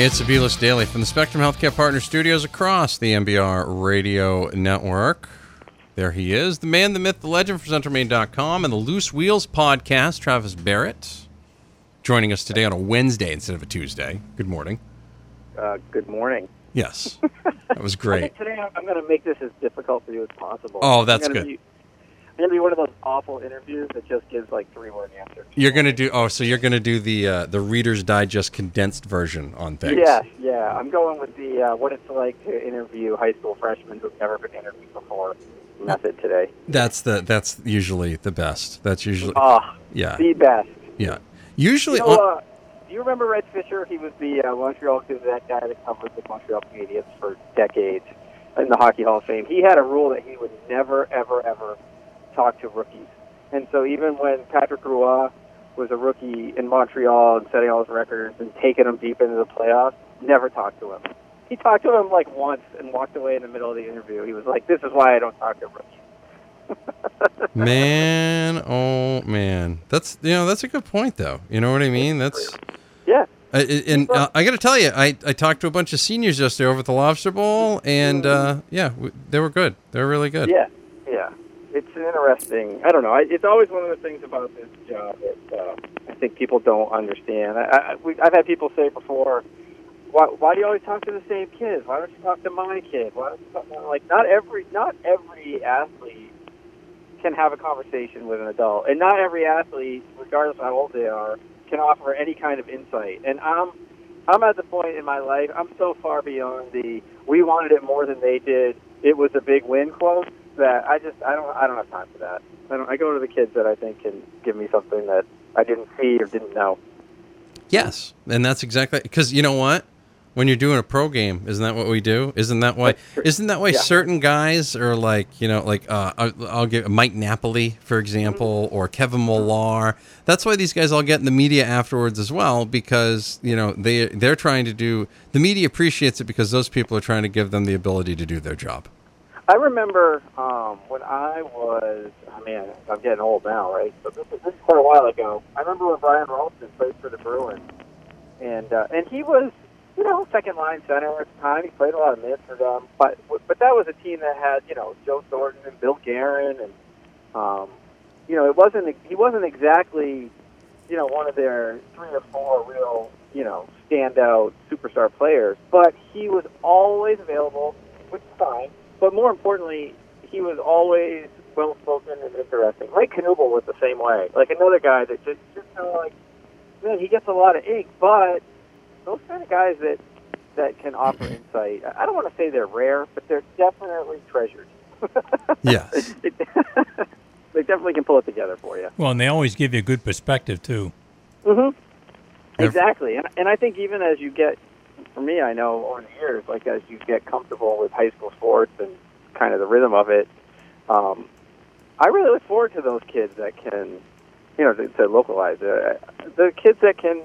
It's Abelis Daily from the Spectrum Healthcare Partner Studios across the MBR Radio Network. There he is, the man, the myth, the legend for CentralMaine.com and the Loose Wheels podcast, Travis Barrett, joining us today on a Wednesday instead of a Tuesday. Good morning. Uh, good morning. Yes, that was great. today I'm, I'm going to make this as difficult for you as possible. Oh, that's good. Be, To be one of those awful interviews that just gives like three word answers. You're gonna do oh, so you're gonna do the uh, the Reader's Digest condensed version on things. Yeah, yeah. I'm going with the uh, what it's like to interview high school freshmen who've never been interviewed before method today. That's the that's usually the best. That's usually Oh, yeah the best. yeah. Usually You on- uh, do you remember Red Fisher? He was the uh, Montreal that guy that covered the Montreal Canadiens for decades in the Hockey Hall of Fame. He had a rule that he would never, ever, ever talk to rookies. And so even when Patrick Roy was a rookie in Montreal and setting all his records and taking them deep into the playoffs, never talked to him. He talked to him like once and walked away in the middle of the interview. He was like, "This is why I don't talk to rookies." Man, oh man, that's you know that's a good point though. You know what I mean? That's Yeah. uh, and uh, I got to tell you, I, I talked to a bunch of seniors yesterday over at the Lobster Bowl, and uh, yeah, w- they were good. They were really good. Yeah. An interesting. I don't know. I, it's always one of the things about this job that uh, I think people don't understand. I, I, we, I've had people say before, "Why, why do you always talk to the same kids? Why don't you talk to my kid? Why don't you talk to like not every not every athlete can have a conversation with an adult, and not every athlete, regardless of how old they are, can offer any kind of insight. And I'm I'm at the point in my life. I'm so far beyond the we wanted it more than they did. It was a big win quote that I just I don't I don't have time for that. I don't. I go to the kids that I think can give me something that I didn't see or didn't know. Yes, and that's exactly because you know what? When you're doing a pro game, isn't that what we do? Isn't that why? Isn't that why Yeah. certain guys are like you know like uh, I'll, I'll Mike Napoli for example, or Kevin Millar. That's why these guys all get in the media afterwards as well because you know they they're trying to do the media appreciates it because those people are trying to give them the ability to do their job. I remember um, when I was, oh man, I'm getting old now, right? So this is, this is quite a while ago. I remember when Brian Rolston played for the Bruins, and uh, and he was, you know, second line center at the time. He played a lot of minutes for them, but but that was a team that had, you know, Joe Thornton and Bill Guerin, and um, you know, it wasn't he wasn't exactly, you know, one of their three or four real, you know, standout superstar players, but he was always available, which is fine. But more importantly, he was always well spoken and interesting. Mike Knuble was the same way. Like another guy that just just kind of like, man, he gets a lot of ink, but those kind of guys that that can offer insight. I don't want to say they're rare, but they're definitely treasured. Yes. they, definitely can pull it together for you. Well, and they always give you a good perspective too. Mm-hmm. Exactly, and and I think even as you get, for me, I know over the years, like as you get comfortable with high school sports and kind of the rhythm of it, um, I really look forward to those kids that can, you know, to, to localize it. The kids that can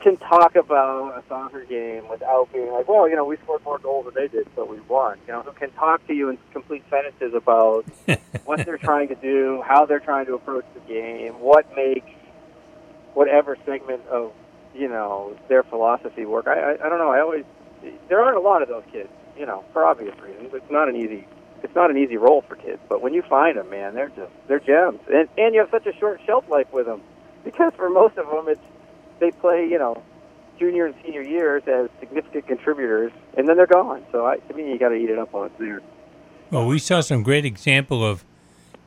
can talk about a soccer game without being like, well, you know, we scored more goals than they did, so we won. You know, who can talk to you in complete sentences about what they're trying to do, how they're trying to approach the game, what makes whatever segment of you know their philosophy work. I, I I don't know. I always there aren't a lot of those kids, you know, for obvious reasons. It's not an easy it's not an easy role for kids, but when you find them, man, they're just they're gems, and and you have such a short shelf life with them because for most of them, it's they play you know junior and senior years as significant contributors, and then they're gone. So I, to me, you got to eat it up while it's there. Well, we saw some great example of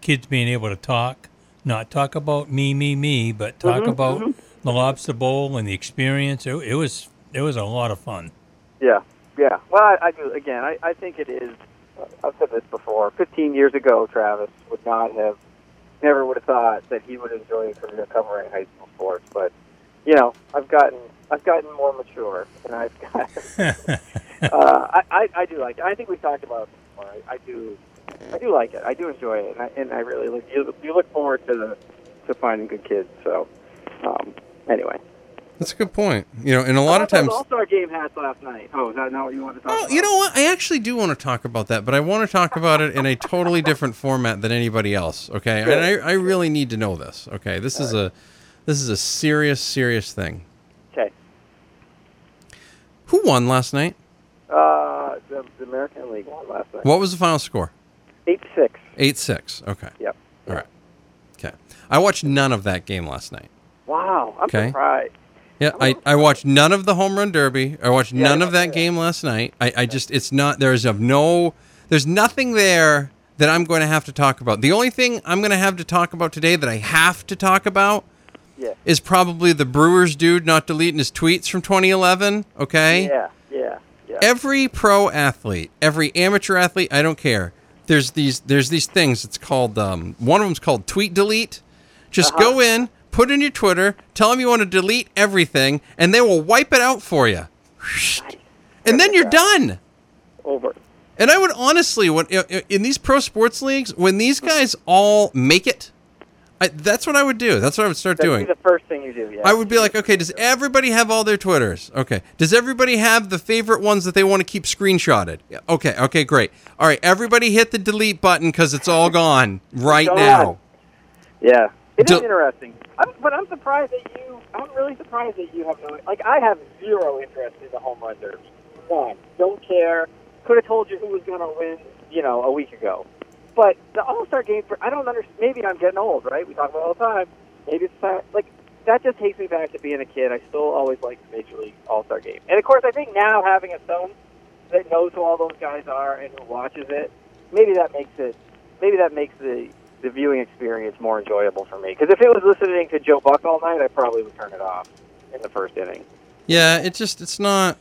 kids being able to talk, not talk about me, me, me, but talk Mhm, about mhm. The lobster bowl and the experience. It, it was it was a lot of fun. Yeah, yeah. Well, I, I do. Again, I, I think it is. uh, I've said this before. 15 years ago, Travis would not have, never would have thought that he would enjoy a career covering high school sports. But you know, I've gotten, I've gotten more mature, and I've got. uh, I, I, I do like. It. I think we talked about it before. I, I do, I do like it. I do enjoy it, and I, and I really look. You, you look forward to the, to finding good kids. So, um, anyway. That's a good point. You know, and a lot of times. All Star game hats last night. Oh, is that not what you want to talk Oh, about? you know what? I actually do want to talk about that, but I want to talk about it in a totally different format than anybody else. Okay, and I, I really need to know this. Okay, this is a this is a serious, serious thing. Okay. Who won last night? Uh, the, the American League won last night. What was the final score? Eight six. Eight six. Okay. Yep. All right. Okay. I watched none of that game last night. Wow, I'm Okay. surprised. Yeah, I, I watched none of the home run derby. I watched Yeah, none of that yeah. game last night. I, I just it's not there's of no there's nothing there that I'm going to have to talk about. The only thing I'm going to have to talk about today that I have to talk about Yeah. is probably the Brewers dude not deleting his tweets from 2011. Okay. Yeah, yeah, yeah. every pro athlete, every amateur athlete, I don't care. There's these there's these things. It's called um, one of them's called tweet delete. Just Uh-huh. go in, put in your Twitter, tell them you want to delete everything, and they will wipe it out for you. And then you're done. Over. And I would honestly, when in these pro sports leagues, when these mm-hmm. guys all make it, I, that's what I would do. That's what I would start That'd doing. be the first thing you do. Yeah. I would be like, okay, does everybody have all their Twitters? Okay. Does everybody have the favorite ones that they want to keep screenshotted? Yeah. Okay. Okay. Great. All right. Everybody hit the delete button because it's all gone right now. Yeah, it is interesting. I'm, but I'm surprised that you. I'm really surprised that you have no. Like I have zero interest in the home run derby. None. Don't care. Could have told you who was going to win. You know, a week ago. But the All Star game for I don't understand. Maybe I'm getting old, right? We talk about it all the time. Maybe it's time. Like that just takes me back to being a kid. I still always liked the Major League All Star game. And of course, I think now having a son that knows who all those guys are and who watches it, maybe that makes it. Maybe that makes the the viewing experience more enjoyable for me. Because if it was listening to Joe Buck all night, I probably would turn it off in the first inning. Yeah. It just it's not.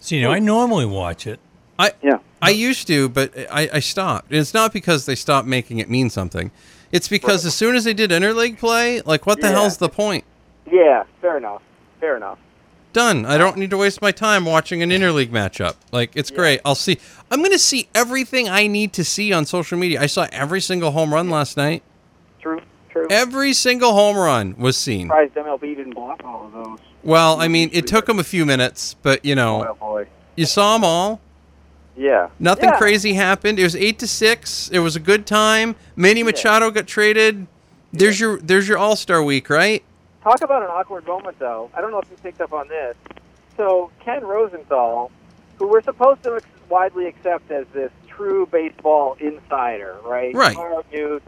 See, you know, I normally watch it. I Yeah. I used to, but I, I stopped. And It's not because they stopped making it mean something. It's because Right. as soon as they did interleague play, like what the Yeah. hell's the point? Yeah, fair enough. Fair enough. Done. I don't need to waste my time watching an interleague matchup. Like it's Yeah. great. I'll see. I'm going to see everything I need to see on social media. I saw every single home run last night. True. True. Every single home run was seen. Surprised MLB didn't block all of those. Well, I mean, it took them a few minutes, but you know, Oh boy. you saw them all. Yeah. Nothing Yeah. crazy happened. It was eight to six. It was a good time. Manny Machado got traded. There's your there's your All Star week, right? Talk about an awkward moment, though. I don't know if you picked up on this. So Ken Rosenthal, who we're supposed to ex- widely accept as this true baseball insider, right? Right. Tomorrow News.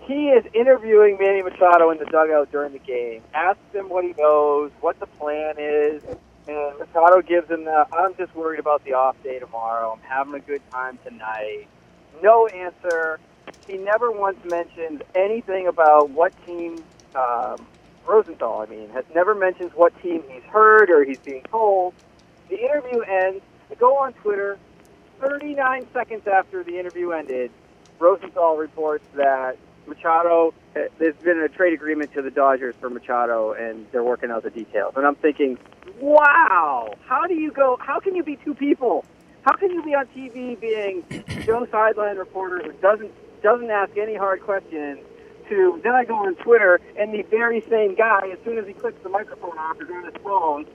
He is interviewing Manny Machado in the dugout during the game. Asks him what he knows, what the plan is, and Machado gives him the, I'm just worried about the off day tomorrow. I'm having a good time tonight. No answer. He never once mentioned anything about what team um, Rosenthal, I mean, has never mentions what team he's heard or he's being told. The interview ends. I go on Twitter. 39 seconds after the interview ended, Rosenthal reports that Machado, uh, there's been a trade agreement to the Dodgers for Machado, and they're working out the details. And I'm thinking, wow, how do you go, how can you be two people? How can you be on TV being Joe sideline reporter who doesn't doesn't ask any hard questions to then I go on Twitter and the very same guy, as soon as he clicks the microphone off, is on his phone.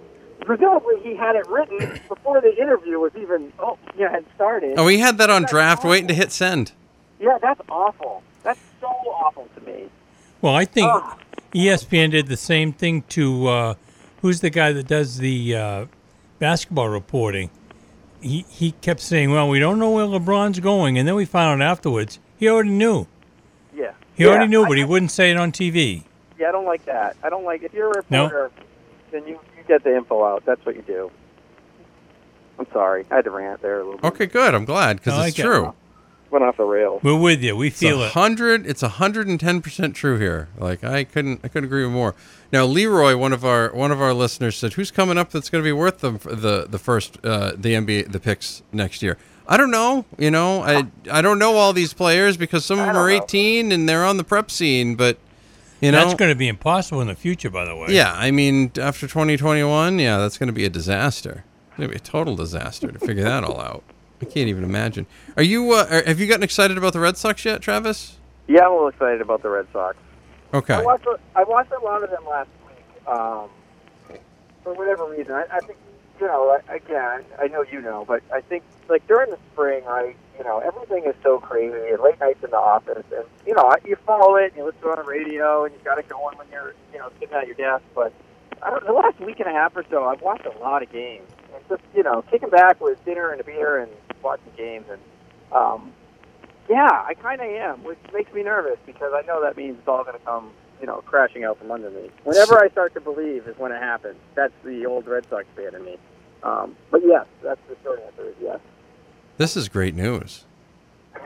Presumably he had it written before the interview was even oh yeah had started. Oh, we had that on draft, waiting to hit send. Yeah, that's awful. That's so awful to me. Well, I think Ah. ESPN did the same thing to uh, who's the guy that does the uh, basketball reporting. He he kept saying, "Well, we don't know where LeBron's going," and then we found out afterwards he already knew. Yeah. He yeah, already knew, I- but he wouldn't say it on TV. Yeah, I don't like that. I don't like if you're a No? reporter, then you, you get the info out. That's what you do. I'm sorry, I had to rant there a little bit. Okay, good. I'm glad because I it's it. true. Went off the rails. We're with you. We It's feel a it. hundred. It's a hundred and ten percent true here. Like I couldn't. I couldn't agree with more. Now, Leroy, one of our one of our listeners said, "Who's coming up that's going to be worth the the the first uh, the NBA the picks next year?" I don't know. You know, I I don't know all these players because some of them don't are know. 18 and they're on the prep scene. But you know, That's going to be impossible in the future, by the way. yeah. I mean, after 2021, yeah, that's going to be a disaster. It's going to be a total disaster to figure that all out. I can't even imagine. Are you? Uh, are, have you gotten excited about the Red Sox yet, Travis? Yeah, I'm a little excited about the Red Sox. Okay. I watched a- I watched a lot of them last week. Um, for whatever reason, I, I think you know. Again, I know you know, but I think like during the spring, right? You know, everything is so crazy, and late nights in the office, and you know, you follow it, and you listen on the radio, and you got it going when you're you know sitting at your desk. But I don't, the last week and a half or so, I've watched a lot of games, It's just you know kicking back with dinner and a beer and watching games and um, yeah, I kind of am, which makes me nervous because I know that means it's all going to come you know crashing out from under me. Whenever I start to believe is when it happens. That's the old Red Sox fan in me. Um, but yes, that's the short answer is yes. This is great news.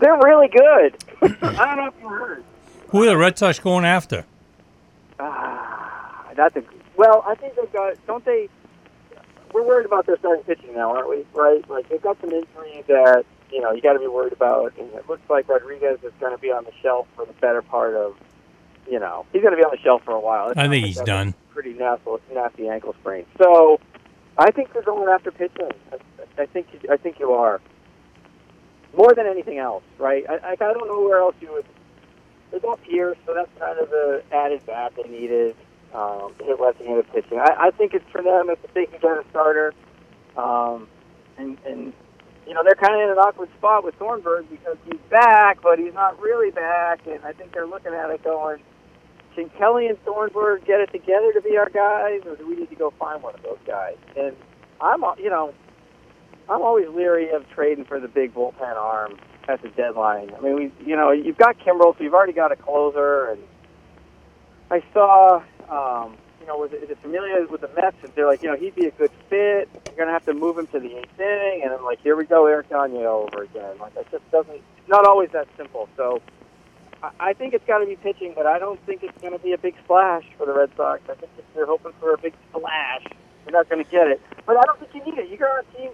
They're really good. I don't know if you heard. Who are the Red Sox going after? Ah, that's a well. I think they've got. Don't they? We're worried about their starting pitching now, aren't we? Right? Like they've got some injuries that you know you got to be worried about, and it looks like Rodriguez is going to be on the shelf for the better part of. You know, he's going to be on the shelf for a while. It I think he's done. Pretty nasty, nasty ankle sprain. So, I think they're going after pitching. I, I think I think you are more than anything else, right? I, I I don't know where else you would. They got Pearce, so that's kind of the added bat they needed um, hit left-handed pitching. I, I think it's for them if they can get a starter, um, and and you know they're kind of in an awkward spot with Thornburg because he's back, but he's not really back, and I think they're looking at it going, can Kelly and Thornburg get it together to be our guys, or do we need to go find one of those guys? And I'm, you know, I'm always leery of trading for the big bullpen arm at the deadline. I mean, we, you know, you've got Kimbrel, so you've already got a closer, and I saw, um, you know, with the Familia with the Mets, that they're like, you know, he'd be a good fit. You're gonna have to move him to the eighth inning, and I'm like, here we go, Eric Gagne over again. Like, it just doesn't. It's not always that simple. So. I- I think it's got to be pitching, but I don't think it's to be a big splash for the Red Sox. I think if you're hoping for a big splash, you're not to get it. But I don't think you need it. You're on a team,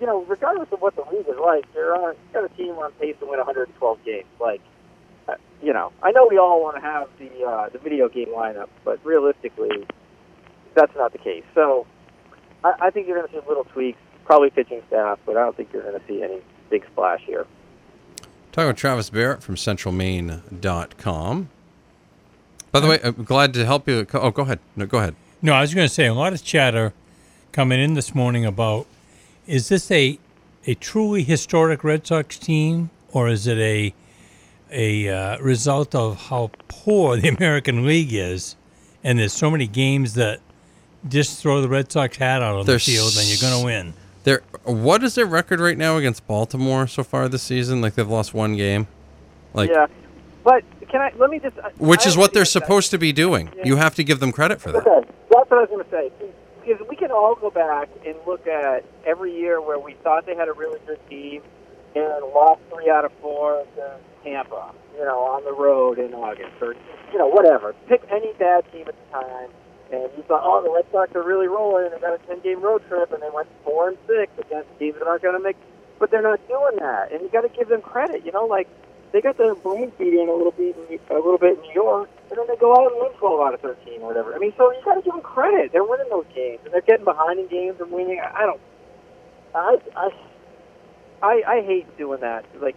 you know, regardless of what the league is like, you're on you got a team on pace to win 112 games. Like, you know, I know we all want to have the uh, the video game lineup, but realistically, that's not the case. So, I, I think you're going to see little tweaks, probably pitching staff, but I don't think you're going to see any big splash here. Talking with Travis Barrett from centralmaine.com. By the way, I'm glad to help you. Oh, go ahead. No, go ahead. No, I was going to say a lot of chatter coming in this morning about is this a a truly historic Red Sox team or is it a a uh, result of how poor the American League is, and there's so many games that just throw the Red Sox hat out on There's the field and you're going to win. Their what is their record right now against Baltimore so far this season? Like they've lost one game. Like yeah, but can I? Let me just. I- which I is what they're understand that. supposed to be doing. You have to give them credit for that. Okay, that's what I was going to say. Because we can all go back and look at every year where we thought they had a really good team and lost three out of four to Tampa, you know, on the road in August, or you know, whatever. Pick any bad team at the time, and you thought, oh, the Red Sox are really rolling. and They got a ten-game road trip, and they went four and six against teams that aren't going to make. But they're not doing that, and you got to give them credit. You know, like they got their brain beat in a little bit, a little bit in New York, and then they go out and win 12 out of 13 or whatever. I mean, so you got to give them credit. They're winning those games, and they're getting behind in games and winning. I don't. I I I, I hate doing that. Like,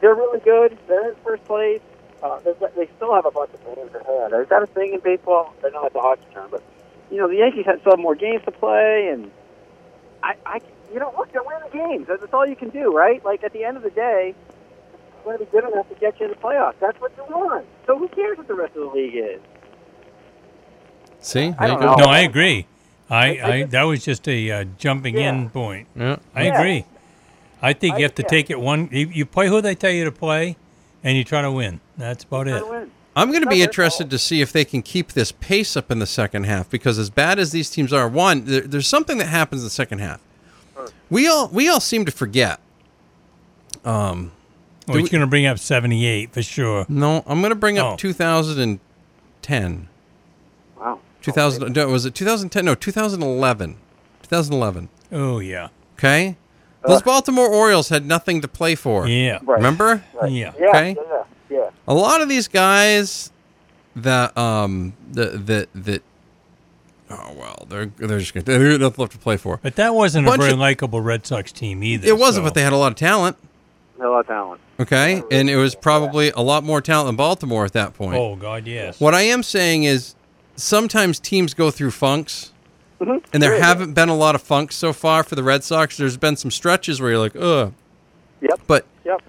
they're really good. They're in first place. Uh, they've got, they still have a bunch of games ahead. hand. Is that a thing in baseball? I don't know it's a hockey term, but you know the Yankees have still have more games to play, and I, I, you know, look, they're winning games. That's, that's all you can do, right? Like at the end of the day, it's going to be good enough to get you in the playoffs. That's what you want. So who cares what the rest of the league is? See, I don't know. No, I agree. I, I I that was just a uh, jumping in point. Yeah. I Yeah. agree. I think I- you have to yeah. take it one. You, you play who they tell you to play, and you try to win. That's about it. to. I'm going to be interested to see if they can keep this pace up in the second half because as bad as these teams are, one there, there's something that happens in the second half. We all we all seem to forget. Um, Well, Do he's going to bring up 78 for sure. no, I'm going to bring Oh. up 2010. Wow. 2000 no, was it 2010? No, 2011. 2011. Oh yeah, Okay? Those Baltimore Orioles had nothing to play for. yeah, Right. Remember? Right. Yeah. Yeah. Okay. Yeah. Yeah. A lot of these guys that um that that that oh well, they're they're just gonna they have nothing left to play for. But that wasn't a Bunch very likable Red Sox team either. It wasn't, so- but they had a lot of talent. A lot of talent. Okay, and it was probably a lot more talent than Baltimore at that point. Oh God, yes. What I am saying is, sometimes teams go through funks, Mm-hmm. and there haven't been a lot of funks so far for the Red Sox. There's been some stretches where you're like, ugh, Yep. but Yep.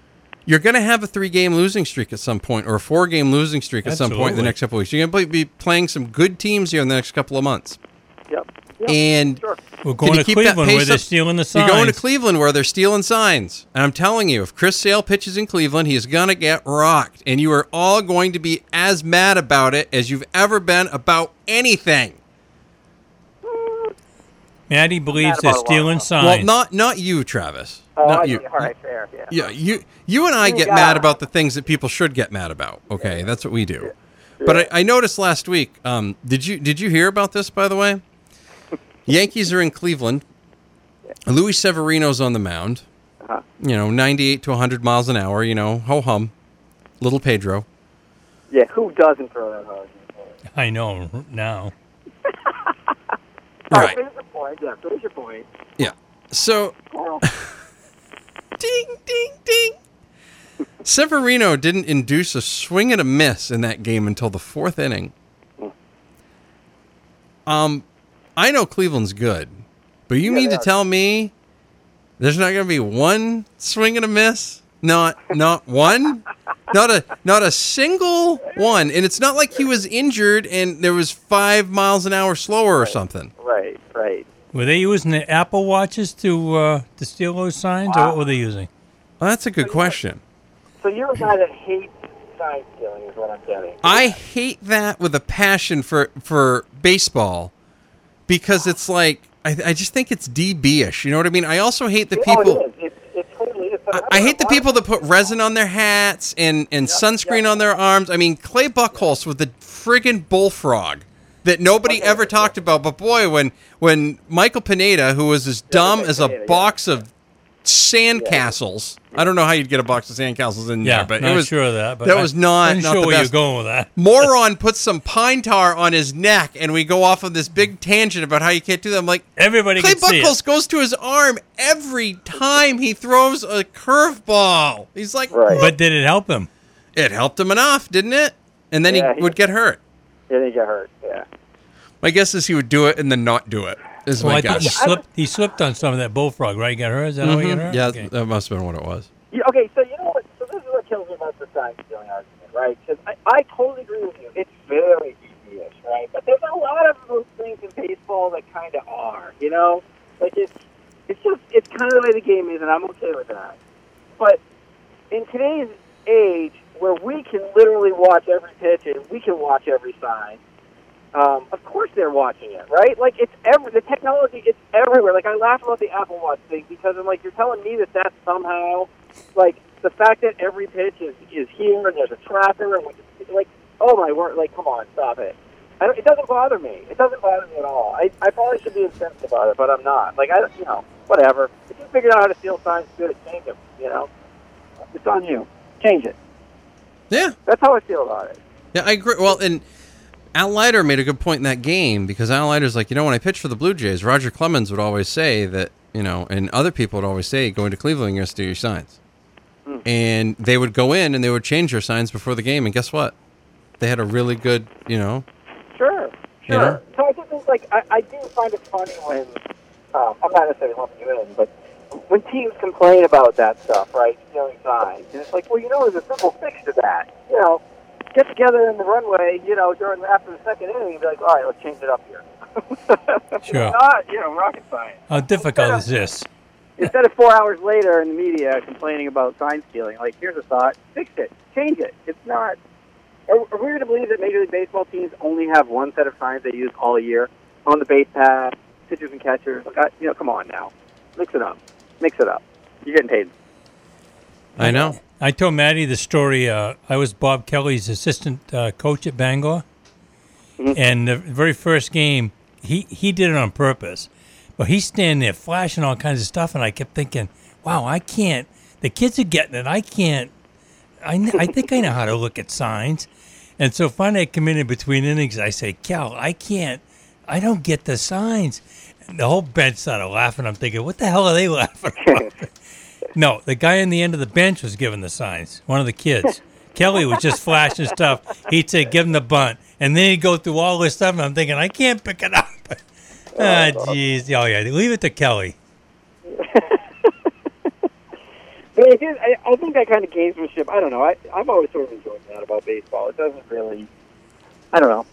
you're going to have a three-game losing streak at some point, or a four-game losing streak at some point in the next couple of weeks. You're going to be playing some good teams here in the next couple of months. Yep. and Sure. We're going to keep Cleveland where they're up? stealing the signs. You're going to Cleveland where they're stealing signs. And I'm telling you, if Chris Sale pitches in Cleveland, he's going to get rocked. And you are all going to be as mad about it as you've ever been about anything. Maddie believes Mad they're about a stealing Well, not not you, Travis. Oh, not I you. see. all right, fair. Yeah. Yeah, you you and I get Yeah. mad about the things that people should get mad about. Okay, that's what we do. But I, I noticed last week. Um, did you did you hear about this? By the way, Yankees are in Cleveland. Luis Severino's on the mound. Uh-huh. You know, ninety-eight to hundred miles an hour. You know, ho hum, little Pedro. Yeah. Who doesn't throw that hard? I know now. All Right. Point. Yeah. Finish your point. Yeah. So ding ding ding. Severino didn't induce a swing and a miss in that game until the fourth inning. Um, I know Cleveland's good, but you Yeah, mean to tell me there's not going to be one swing and a miss? Not not one, not a not a single one. And it's not like he was injured and there was five miles an hour slower or something. right. Right. Were they using the Apple watches to uh, to steal those signs, or what were they using? Well, that's a good question. So you're a guy that hates sign stealing, is what I'm getting. I hate that with a passion for for baseball because it's like I, I just think it's DB-ish. You know what I mean? I also hate the Oh, people. it is. It's, it's totally is. But I, I hate the people that put resin on their hats and and sunscreen yeah. on their arms. I mean, Clay Buchholz with the friggin' bullfrog that nobody Okay, ever yeah. talked about. But boy, when when Michael Pineda, who was as dumb as a Pineda, yeah. box of sandcastles, I don't know how you'd get a box of sandcastles in Yeah, there, but not it was sure of that. But that I was not- wasn't not sure the where best. you're going with that. moron puts some pine tar on his neck and we go off on this big tangent about how you can't do that. I'm like, Everybody Clay can see Buchholz it. goes to his arm every time he throws a curveball. He's like, Right. But did it help him? it helped him enough, didn't it? And then Yeah, he he- would get hurt. Yeah, they get hurt. Yeah. My guess is he would do it and then not do it. Is Well, my I think he guess. slipped. He slipped on some of that bullfrog, right? He got hurt. Is that how he got hurt? Mm-hmm. Yeah, Okay. that must have been what it was. Yeah, okay, so you know what? So this is what kills me about the sign stealing argument, right? Because I, I totally agree with you. It's very DB-ish, right? But there's a lot of those things in baseball that kind of are, you know? Like it's it's just it's kind of the way the game is, and I'm okay with that. But in today's age, where we can literally watch every pitch and we can watch every sign, um, of course they're watching it, right? Like it's every the technology, it's everywhere. Like I laugh about the Apple Watch thing because I'm like, you're telling me that that's somehow like the fact that every pitch is is here and there's a tracker and like, oh my word, like come on, stop it. I don't, it doesn't bother me. It doesn't bother me at all. I, I probably should be incensed about it, but I'm not. Like I, you know, whatever. If you figured out how to steal signs, good, change them. You know, it's on you. Change it. Yeah, That's how I feel about it. yeah, I agree. Well, and Al Leiter made a good point in that game because Al Leiter's like, you know, when I pitched for the Blue Jays, Roger Clemens would always say that, you know, and other people would always say, going to Cleveland, you're going to steal your signs. Hmm. And they would go in and they would change their signs before the game. And guess what? They had a really good, you know, Sure, You sure. know? So I just think, like, I, I do find it funny when, um, I'm not necessarily lumping you in, but when teams complain about that stuff, right, stealing signs, and it's like, well, you know, there's a simple fix to that. You know, get together in the runway, you know, during after the second inning and be like, all right, let's change it up here. Sure. Not, you know, rocket science. How difficult is this? Instead of four hours later in the media complaining about sign stealing, like, here's a thought, fix it, change it. It's not. Are, are we going to believe that Major League Baseball teams only have one set of signs they use all year on the base path, pitchers and catchers? Like, I, you know, come on now, mix it up, mix it up. You're getting paid. I know. I told Maddie the story. Uh, I was Bob Kelly's assistant uh, coach at Bangor, Mhm. and the very first game, he he did it on purpose. But he's standing there flashing all kinds of stuff, and I kept thinking, "Wow, I can't." The kids are getting it. I can't. I, I think I know how to look at signs. And so finally, I come in in between innings. I say, Cal, I can't. I don't get the signs. And the whole bench started laughing. I'm thinking, what the hell are they laughing about? No, the guy on the end of the bench was giving the signs. One of the kids. Kelly was just flashing stuff. He'd say, "Give him the bunt," and then he'd go through all this stuff. And I'm thinking, I can't pick it up. Ah, jeez. Oh yeah, leave it to Kelly. But it is, I, I think that kind of gamesmanship. I don't know. I, I've always sort of enjoyed that about baseball. It doesn't really. I don't know.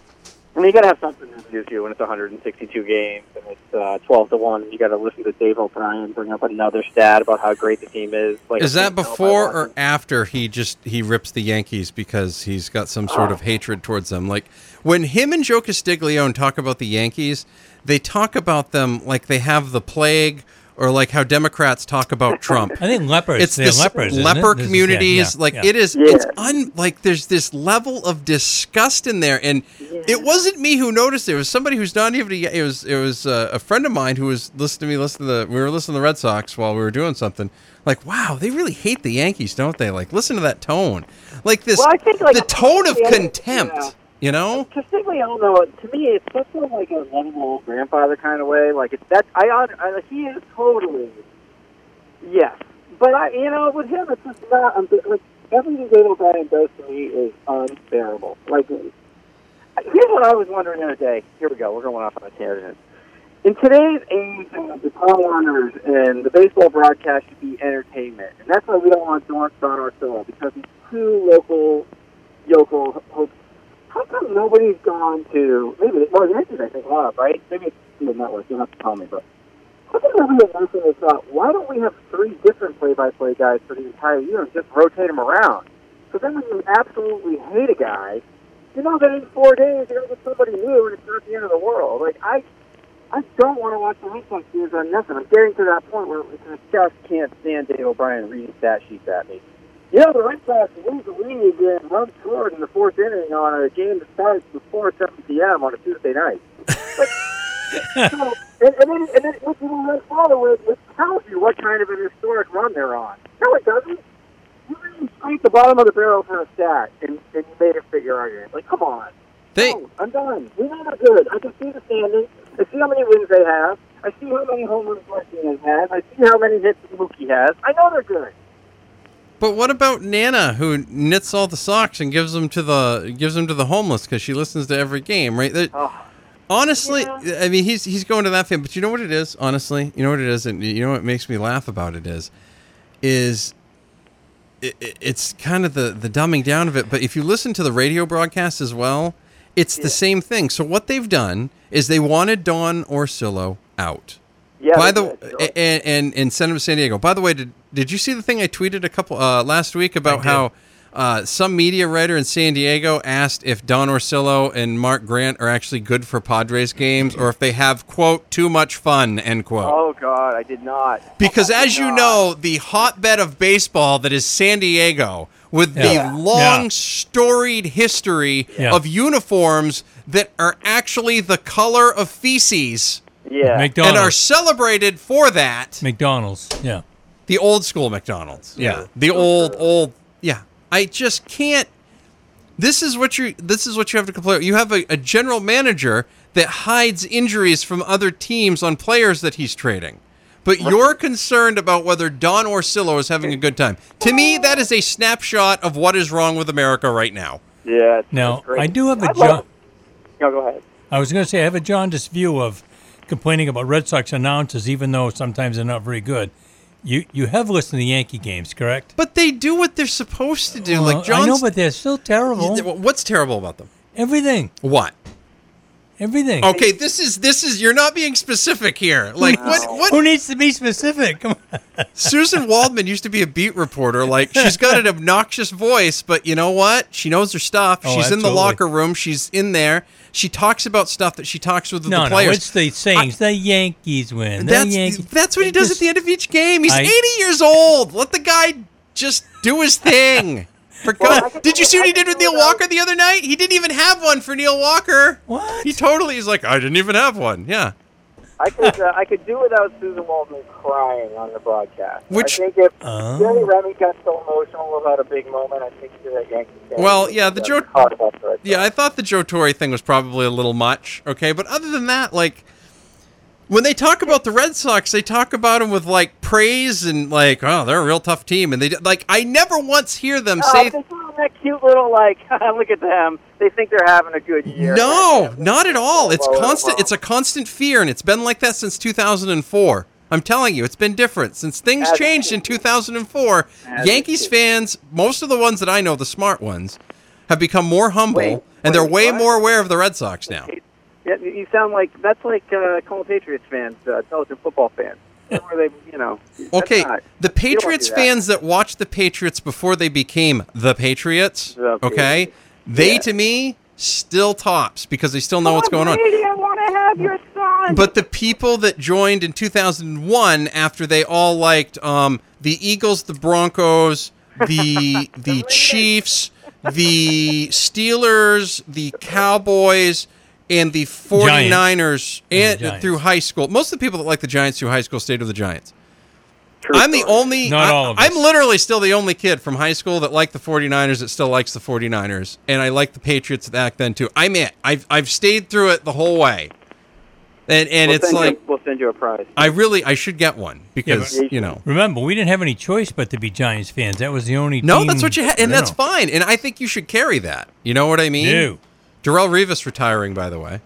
I mean, you got to have something to do too when it's 162 games and it's uh, 12 to one. You got to listen to Dave O'Brien bring up another stat about how great the team is. Like, Is that before or after he just he rips the Yankees because he's got some sort of hatred towards them? Like when him and Joe Castiglione talk about the Yankees, they talk about them like they have the plague or like how Democrats talk about Trump. I think lepers. it's they're this lepers. leper it? This is- communities yeah, like yeah. it is Yeah. it's un like there's this level of disgust in there and it wasn't me who noticed it. it was somebody who's not even a, it was it was uh, a friend of mine who was listening to me listen to the we were listening to the Red Sox while we were doing something like wow they really hate the Yankees don't they like listen to that tone like this Well, I think, like, the tone of yeah, contempt yeah. You know Castiglione, though, to me, it's such a, like a lovable grandfather kind of way. Like it's that I, I he is totally yes, but I you know with him it's just not I'm, like everything Dave O'Brien does to me is unbearable. Like here's what I was wondering the other day. Here we go. We're going off on a tangent. In today's age, uh, the Tom Werners and the baseball broadcast should be entertainment, and that's why we don't want Don, Don Orsillo because he's too local, yokel. Hope. How come nobody's gone to maybe well, the Yankees I think have right? Maybe it's the network. You'll have to tell me, but how come nobody has mentioned this uh, thought? Why don't we have three different play-by-play guys for the entire year and just rotate them around? So then when you absolutely hate a guy, you know that in four days you're gonna get somebody new, and it's not the end of the world. Like I, I don't want to watch the Red Sox on nothing. I'm getting to that point where I just can't stand Dave O'Brien reading stat sheets at me. You know, the Red Sox lose the league and run scored in the fourth inning on a game that starts before 7 p.m. on a Tuesday night. Like, so, and, and then, and then what you run forward, it tells you what kind of an historic run they're on. No, it doesn't. You really scrape the bottom of the barrel for a stat and, and you made a figure argument. Like, come on. they No, I'm done. We know they're good. I can see the standings. I see how many wins they have. I see how many home runs Martinez has. I see how many hits Mookie has. I know they're good. But what about Nana, who knits all the socks and gives them to the gives them to the homeless because she listens to every game, right? That- Oh, honestly, Yeah. I mean, he's he's going to that fan, but you know what it is? Honestly, you know what it is, and you know what makes me laugh about it is, is it, it- it's kind of the the dumbing down of it. But if you listen to the radio broadcast as well, it's the same thing. So what they've done is they wanted Don Orsillo out. Yeah. By the did, sure. and, and and send him San Diego. By the way, did did you see the thing I tweeted a couple uh, last week about how uh, some media writer in San Diego asked if Don Orsillo and Mark Grant are actually good for Padres games or if they have quote too much fun end quote. Oh God, I did not. Because I did as you not. know, the hotbed of baseball that is San Diego, with Yeah. the long, Yeah. storied history Yeah. of uniforms that are actually the color of feces yeah, and are celebrated for that. McDonald's. Yeah. The old school McDonald's. Yeah. The old old yeah. I just can't this is what you this is what you have to complain. You have a, a general manager that hides injuries from other teams on players that he's trading. But you're concerned about whether Don Orsillo is having a good time. To me, that is a snapshot of what is wrong with America right now. yeah. it's- Now it's great. I do have a I'd love- John. No, go ahead. I was going to say I have a jaundiced view of complaining about Red Sox announcers, even though sometimes they're not very good. You you have listened to Yankee games, correct? But they do what they're supposed to do. Well, like John's, I know, but they're still terrible. what's terrible about them? Everything, What? everything. Okay, this is this is you're not being specific here. Like what what Who needs to be specific? Come on. Suzyn Waldman used to be a beat reporter. Like she's got an obnoxious voice, but you know what? She knows her stuff. Oh, she's in the locker room. She's in there. She talks about stuff that she talks with No, the no, players. it's the sayings. the Yankees win. The that's Yankees. that's what he does at the end of each game. He's I- 80 years old. Let the guy just do his thing. For Well, God, did you see what he did with Neil without- Walker the other night? He didn't even have one for Neil Walker. What? He totally is like, I didn't even have one. Yeah. I could uh, I could do without Suzyn Waldman crying on the broadcast. Which- I think if Oh. Jerry Remy got so emotional about a big moment, I think that Yankees. fan Well, yeah, the Joe- hard about the Red Yeah, I thought the Joe Torre thing was probably a little much. Okay, but other than that, like when they talk about the Red Sox, they talk about them with like praise and like, oh, they're a real tough team, and they like I never once hear them Oh, say. They threw in that cute little like, look at them. They think they're having a good year. No, not at all. It's constant. It's a constant fear, and it's been like that since 2004. I'm telling you, it's been different since things As changed in 2004. As Yankees fans, most of the ones that I know, the smart ones, have become more humble, Wait, and they're wait, way what? more aware of the Red Sox now. Yeah, you sound like that's like uh, calling Patriots fans uh, intelligent football fans. They, you know. Okay, not- the Patriots do that. fans that watched the Patriots before they became the Patriots, The okay, Patriots. they Yeah. to me still tops because they still know what's going on. I want to have your son. But the people that joined in 2001 after they all liked um, the Eagles, the Broncos, the the Chiefs, the Steelers, the Cowboys, and the 49ers and, Giants. through high school. Most of the people that like the Giants through high school stayed with the Giants. True I'm the story. only Not I, all of I'm us. literally still the only kid from high school that liked the 49ers that still likes the 49ers and I like the Patriots back then too. I'm it. I've I've stayed through it the whole way. And and We'll it's send you- like we'll send you a prize. I really I should get one because but- you know. Remember, we didn't have any choice but to be Giants fans. That was the only. No, team, that's what you had, and that's know. fine. And I think you should carry that. You know what I mean? No. Darrelle Revis retiring, by the way.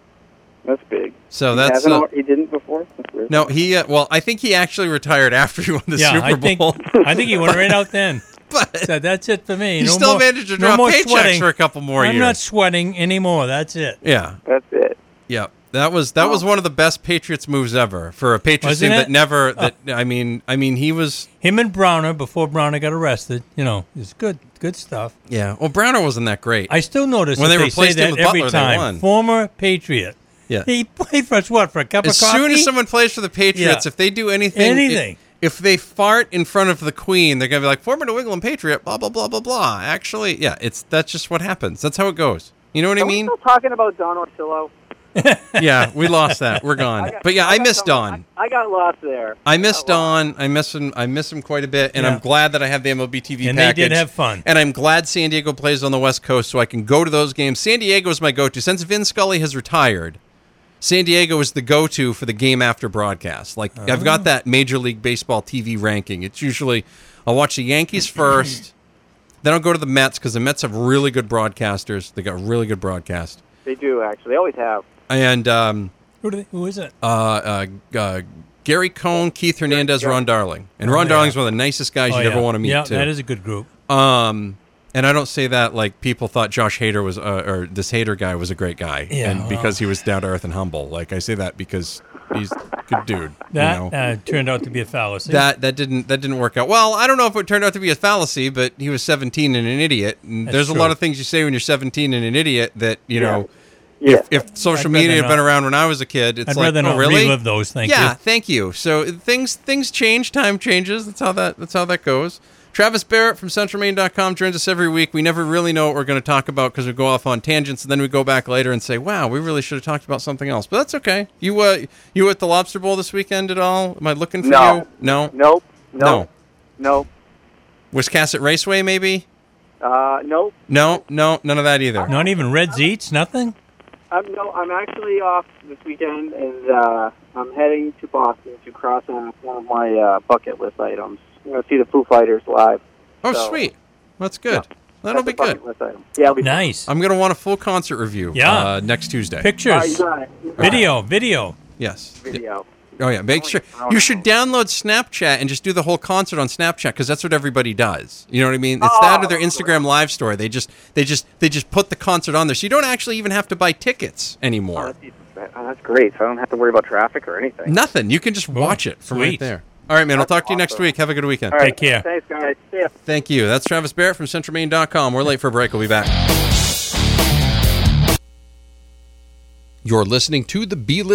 That's big. So He that's hasn't uh, he didn't before. No. He uh, well, I think he actually retired after he won the Yeah, Super I think Bowl. I think he went right out then. but Said that's it for me. he no still more, managed to no drop more paychecks sweating. for a couple more years. I'm not sweating anymore. That's it. yeah, That's it. yeah. That was that was Oh. one of the best Patriots moves ever for a Patriots Wasn't team it? that never. Oh. That I mean, I mean, he was. Him and Browner before Browner got arrested. You know, it's good, good stuff. Yeah. Well, Browner wasn't that great. I still notice When that they they say replaced him that with every Butler, they time. won. Former Patriot. Yeah. He played for us what for a cup as of coffee. soon as someone plays for the Patriots, Yeah. if they do anything, Anything. if they fart in front of the Queen, they're gonna be like former New England Patriot, blah blah blah blah blah. Actually, yeah, it's that's just what happens. That's how it goes. You know what I Are we mean? still talking about Don Orsillo? yeah, we lost that. We're gone. got- But yeah, I got miss some- Don. I, I got lost there. I missed got. Don. I miss him. I miss him quite a bit, and Yeah. I'm glad that I have the MLB TV And they package. did have fun. And I'm glad San Diego plays on the West Coast, so I can go to those games. San Diego is my go-to since Vin Scully has retired. San Diego is the go-to for the game after broadcast. Like I've Oh. got that Major League Baseball TV ranking. It's usually I'll watch the Yankees first, then I'll go to the Mets because the Mets have really good broadcasters. They got really good broadcast, They do actually. They always have. and um, Who, do they, who is it? uh, uh, uh, Gary Cohen, Keith Hernandez, yeah. Ron Darling, and Ron Oh, yeah. Darling's one of the nicest guys Oh, you'd yeah. ever want to meet Yeah, too. that is a good group. Um, and I don't say that like people thought Josh Hader was, uh, or this Hader guy was a great guy, Yeah, and well. because he was down to earth and humble. Like I say that because he's a good dude. That you know? uh, turned out to be a fallacy. that that didn't that didn't work out. Well, I don't know if it turned out to be a fallacy, but he was 17 and an idiot. And That's there's a lot of things you say when you're 17 and an idiot that you Yeah. know. Yeah. If, if social I'd media had been not- around when I was a kid, it's I'd like, rather oh, really? relive those. Thank yeah, you. Yeah, thank you. So things things change, time changes. That's how that that's how that goes. Travis Barrett from centralmaine.com joins us every week. We never really know what we're going to talk about because we go off on tangents and then we go back later and say, "Wow, we really should have talked about something else." But that's okay. You uh you at the Lobster Bowl this weekend at all? Am I looking for No. you? No. Nope. No. Nope. Nope. Wiscasset Raceway maybe? Uh, nope. No, no, none of that either. Not even Reds Eats, nothing. I'm no. I'm actually off this weekend, and uh, I'm heading to Boston to cross off one of my uh, bucket list items. I'm going to see the Foo Fighters live. Oh, So- sweet. That's good. Yeah. That'll That's be good. bucket list item. Yeah. I'll be Nice. I'm going to want a full concert review Yeah. uh, next Tuesday. All right, Pictures, you got it. You got it. video, video. Yes. Video. Oh yeah, make sure wanna- I wanna you should download Snapchat and just do the whole concert on Snapchat because that's what everybody does. You know what I mean? It's that or their Oh, Instagram live story. They just they just they just put the concert on there, so you don't actually even have to buy tickets Oh, anymore. that's, oh, that's great. So I don't have to worry about traffic or anything. Nothing. You can just watch it from right there. All right, man. I'll talk to you next week. Have a good weekend. All right. Take care. Thanks, guys. See ya. Thank you. That's Travis Barrett from CentralMaine.com. We're late for a break. We'll be back. You're listening to the B List.